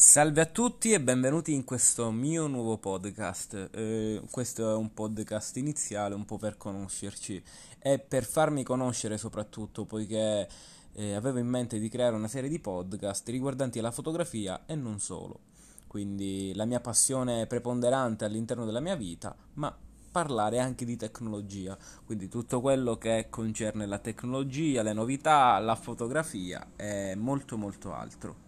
Salve a tutti e benvenuti in questo mio nuovo podcast. Eh, questo è un podcast iniziale, un po' per conoscerci e per farmi conoscere soprattutto, poiché eh, avevo in mente di creare una serie di podcast riguardanti la fotografia e non solo. Quindi la mia passione preponderante all'interno della mia vita, ma parlare anche di tecnologia, quindi tutto quello che concerne la tecnologia, le novità, la fotografia e molto molto altro.